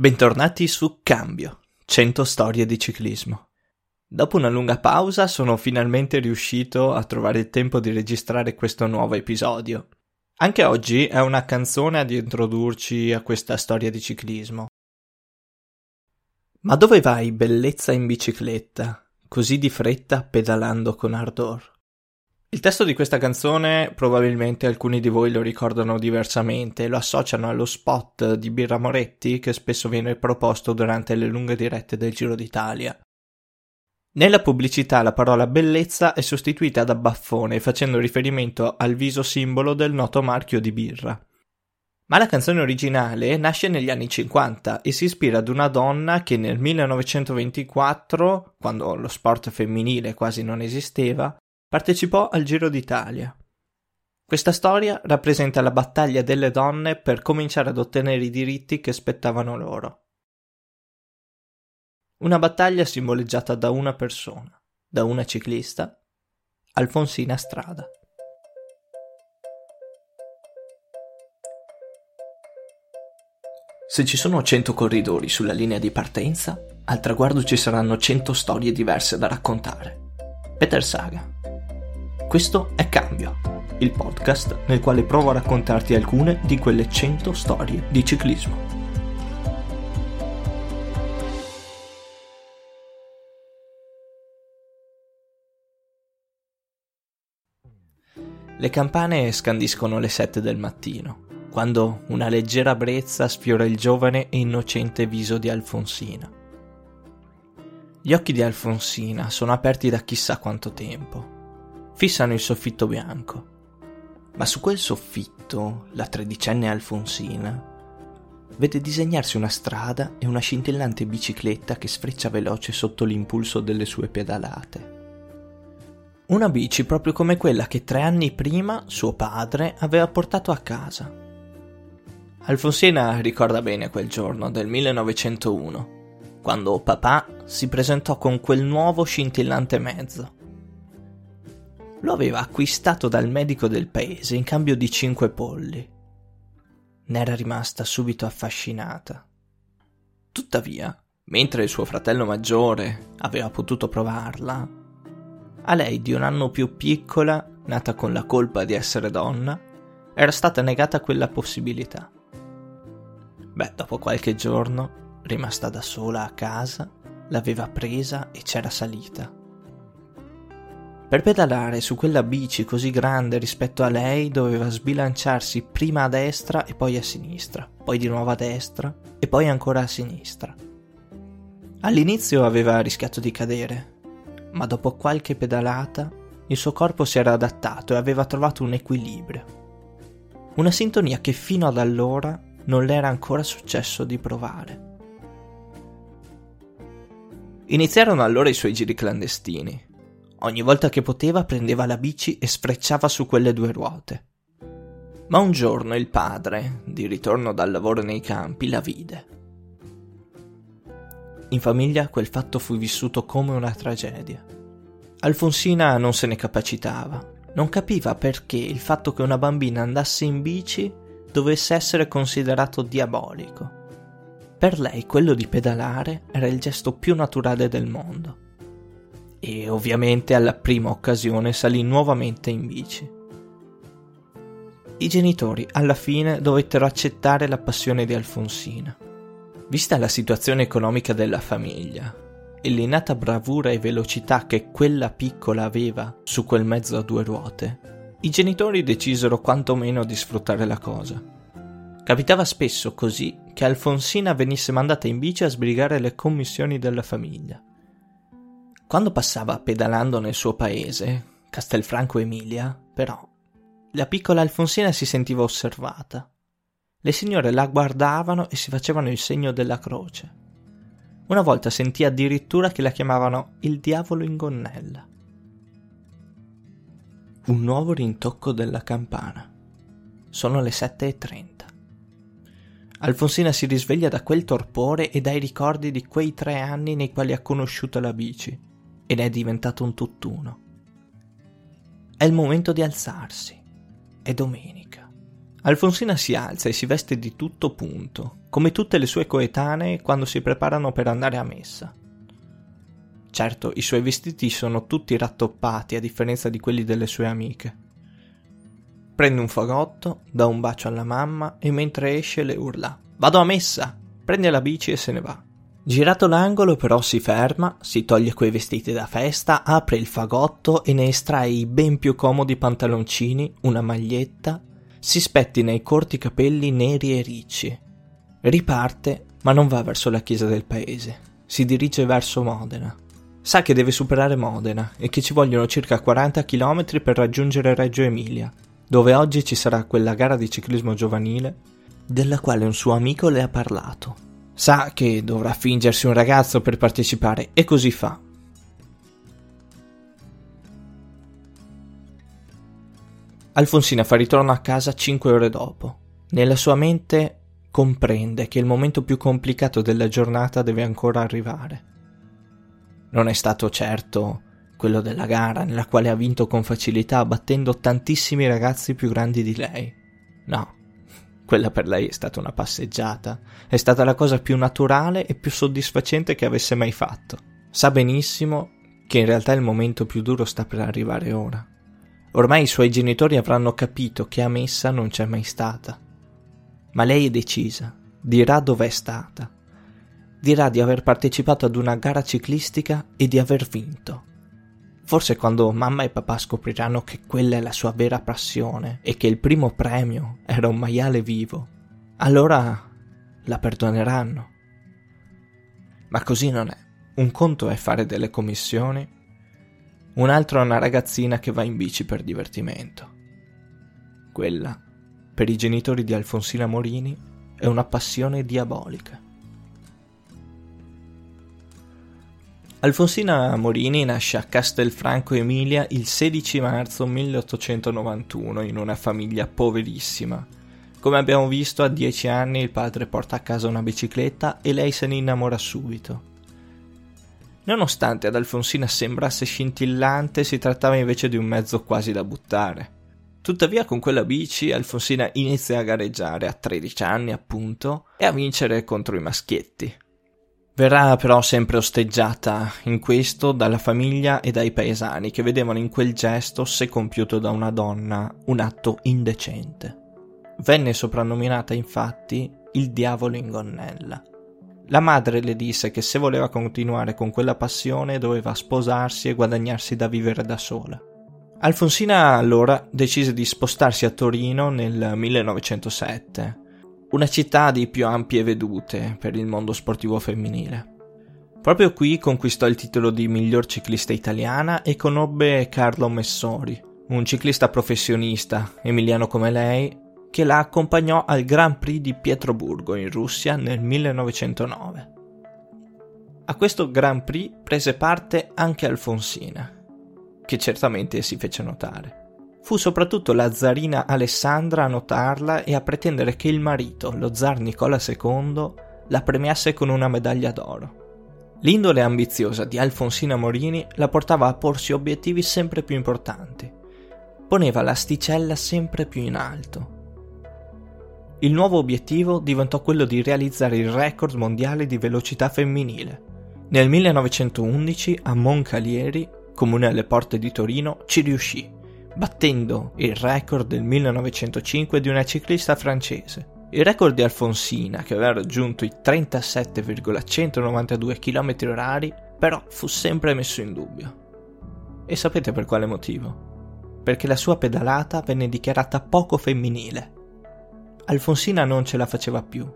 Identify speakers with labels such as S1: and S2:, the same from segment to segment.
S1: Bentornati su Cambio, 100 storie di ciclismo. Dopo una lunga pausa sono finalmente riuscito a trovare il tempo di registrare questo nuovo episodio. Anche oggi è una canzone ad introdurci a questa storia di ciclismo. Ma dove vai, bellezza in bicicletta, così di fretta pedalando con ardor? Il testo di questa canzone probabilmente alcuni di voi lo ricordano diversamente, lo associano allo spot di Birra Moretti che spesso viene proposto durante le lunghe dirette del Giro d'Italia. Nella pubblicità la parola bellezza è sostituita da baffone facendo riferimento al viso simbolo del noto marchio di birra. Ma la canzone originale nasce negli anni 50 e si ispira ad una donna che nel 1924, quando lo sport femminile quasi non esisteva, Partecipò al Giro d'Italia. Questa storia rappresenta la battaglia delle donne per cominciare ad ottenere i diritti che spettavano loro. Una battaglia simboleggiata da una persona, da una ciclista, Alfonsina Strada. Se ci sono 100 corridori sulla linea di partenza, al traguardo ci saranno 100 storie diverse da raccontare. Peter Saga questo è Cambio, il podcast nel quale provo a raccontarti alcune di quelle 100 storie di ciclismo. Le campane scandiscono le sette del mattino, quando una leggera brezza sfiora il giovane e innocente viso di Alfonsina. Gli occhi di Alfonsina sono aperti da chissà quanto tempo fissano il soffitto bianco. Ma su quel soffitto la tredicenne Alfonsina vede disegnarsi una strada e una scintillante bicicletta che sfreccia veloce sotto l'impulso delle sue pedalate. Una bici proprio come quella che tre anni prima suo padre aveva portato a casa. Alfonsina ricorda bene quel giorno del 1901, quando papà si presentò con quel nuovo scintillante mezzo lo aveva acquistato dal medico del paese in cambio di cinque polli. Ne era rimasta subito affascinata. Tuttavia, mentre il suo fratello maggiore aveva potuto provarla, a lei di un anno più piccola, nata con la colpa di essere donna, era stata negata quella possibilità. Beh, dopo qualche giorno, rimasta da sola a casa, l'aveva presa e c'era salita. Per pedalare su quella bici così grande rispetto a lei doveva sbilanciarsi prima a destra e poi a sinistra, poi di nuovo a destra e poi ancora a sinistra. All'inizio aveva rischiato di cadere, ma dopo qualche pedalata il suo corpo si era adattato e aveva trovato un equilibrio. Una sintonia che fino ad allora non le era ancora successo di provare. Iniziarono allora i suoi giri clandestini, Ogni volta che poteva prendeva la bici e sfrecciava su quelle due ruote. Ma un giorno il padre, di ritorno dal lavoro nei campi, la vide. In famiglia quel fatto fu vissuto come una tragedia. Alfonsina non se ne capacitava, non capiva perché il fatto che una bambina andasse in bici dovesse essere considerato diabolico. Per lei quello di pedalare era il gesto più naturale del mondo e ovviamente alla prima occasione salì nuovamente in bici. I genitori alla fine dovettero accettare la passione di Alfonsina. Vista la situazione economica della famiglia e l'innata bravura e velocità che quella piccola aveva su quel mezzo a due ruote, i genitori decisero quantomeno di sfruttare la cosa. Capitava spesso così che Alfonsina venisse mandata in bici a sbrigare le commissioni della famiglia quando passava pedalando nel suo paese, Castelfranco Emilia, però, la piccola Alfonsina si sentiva osservata. Le signore la guardavano e si facevano il segno della croce. Una volta sentì addirittura che la chiamavano il diavolo in gonnella. Un nuovo rintocco della campana. Sono le 7.30. Alfonsina si risveglia da quel torpore e dai ricordi di quei tre anni nei quali ha conosciuto la bici ed è diventato un tutt'uno. È il momento di alzarsi. È domenica. Alfonsina si alza e si veste di tutto punto, come tutte le sue coetanee quando si preparano per andare a messa. Certo, i suoi vestiti sono tutti rattoppati a differenza di quelli delle sue amiche. Prende un fagotto, dà un bacio alla mamma e mentre esce le urla Vado a messa! Prende la bici e se ne va. Girato l'angolo però si ferma, si toglie quei vestiti da festa, apre il fagotto e ne estrae i ben più comodi pantaloncini, una maglietta, si spettina i corti capelli neri e ricci. Riparte, ma non va verso la chiesa del paese, si dirige verso Modena. Sa che deve superare Modena e che ci vogliono circa 40 km per raggiungere Reggio Emilia, dove oggi ci sarà quella gara di ciclismo giovanile della quale un suo amico le ha parlato. Sa che dovrà fingersi un ragazzo per partecipare e così fa. Alfonsina fa ritorno a casa cinque ore dopo. Nella sua mente comprende che il momento più complicato della giornata deve ancora arrivare. Non è stato certo quello della gara, nella quale ha vinto con facilità battendo tantissimi ragazzi più grandi di lei. No, quella per lei è stata una passeggiata, è stata la cosa più naturale e più soddisfacente che avesse mai fatto. Sa benissimo che in realtà il momento più duro sta per arrivare ora. Ormai i suoi genitori avranno capito che a messa non c'è mai stata. Ma lei è decisa, dirà dov'è stata. Dirà di aver partecipato ad una gara ciclistica e di aver vinto. Forse quando mamma e papà scopriranno che quella è la sua vera passione e che il primo premio era un maiale vivo, allora la perdoneranno. Ma così non è. Un conto è fare delle commissioni, un altro è una ragazzina che va in bici per divertimento. Quella, per i genitori di Alfonsina Morini, è una passione diabolica. Alfonsina Morini nasce a Castelfranco Emilia il 16 marzo 1891 in una famiglia poverissima. Come abbiamo visto, a 10 anni il padre porta a casa una bicicletta e lei se ne innamora subito. Nonostante ad Alfonsina sembrasse scintillante, si trattava invece di un mezzo quasi da buttare. Tuttavia con quella bici Alfonsina inizia a gareggiare a 13 anni appunto e a vincere contro i maschietti. Verrà però sempre osteggiata in questo dalla famiglia e dai paesani che vedevano in quel gesto, se compiuto da una donna, un atto indecente. Venne soprannominata infatti il diavolo in gonnella. La madre le disse che se voleva continuare con quella passione doveva sposarsi e guadagnarsi da vivere da sola. Alfonsina allora decise di spostarsi a Torino nel 1907 una città di più ampie vedute per il mondo sportivo femminile. Proprio qui conquistò il titolo di miglior ciclista italiana e conobbe Carlo Messori, un ciclista professionista, emiliano come lei, che la accompagnò al Grand Prix di Pietroburgo in Russia nel 1909. A questo Grand Prix prese parte anche Alfonsina, che certamente si fece notare. Fu soprattutto la zarina Alessandra a notarla e a pretendere che il marito, lo zar Nicola II, la premiasse con una medaglia d'oro. L'indole ambiziosa di Alfonsina Morini la portava a porsi obiettivi sempre più importanti. Poneva l'asticella sempre più in alto. Il nuovo obiettivo diventò quello di realizzare il record mondiale di velocità femminile. Nel 1911 a Moncalieri, comune alle porte di Torino, ci riuscì battendo il record del 1905 di una ciclista francese. Il record di Alfonsina, che aveva raggiunto i 37,192 km/h, però fu sempre messo in dubbio. E sapete per quale motivo? Perché la sua pedalata venne dichiarata poco femminile. Alfonsina non ce la faceva più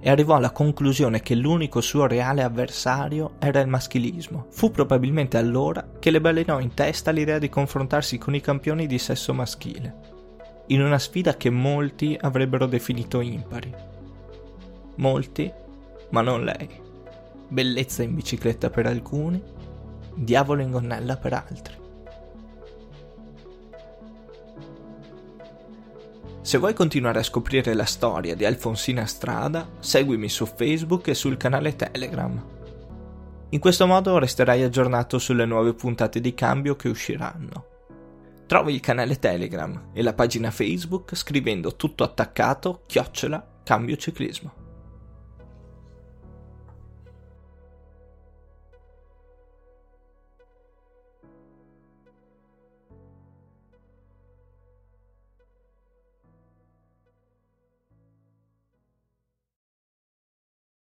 S1: e arrivò alla conclusione che l'unico suo reale avversario era il maschilismo. Fu probabilmente allora che le balenò in testa l'idea di confrontarsi con i campioni di sesso maschile, in una sfida che molti avrebbero definito impari. Molti, ma non lei. Bellezza in bicicletta per alcuni, diavolo in gonnella per altri. Se vuoi continuare a scoprire la storia di Alfonsina Strada, seguimi su Facebook e sul canale Telegram. In questo modo resterai aggiornato sulle nuove puntate di cambio che usciranno. Trovi il canale Telegram e la pagina Facebook scrivendo tutto attaccato chiocciola cambio ciclismo.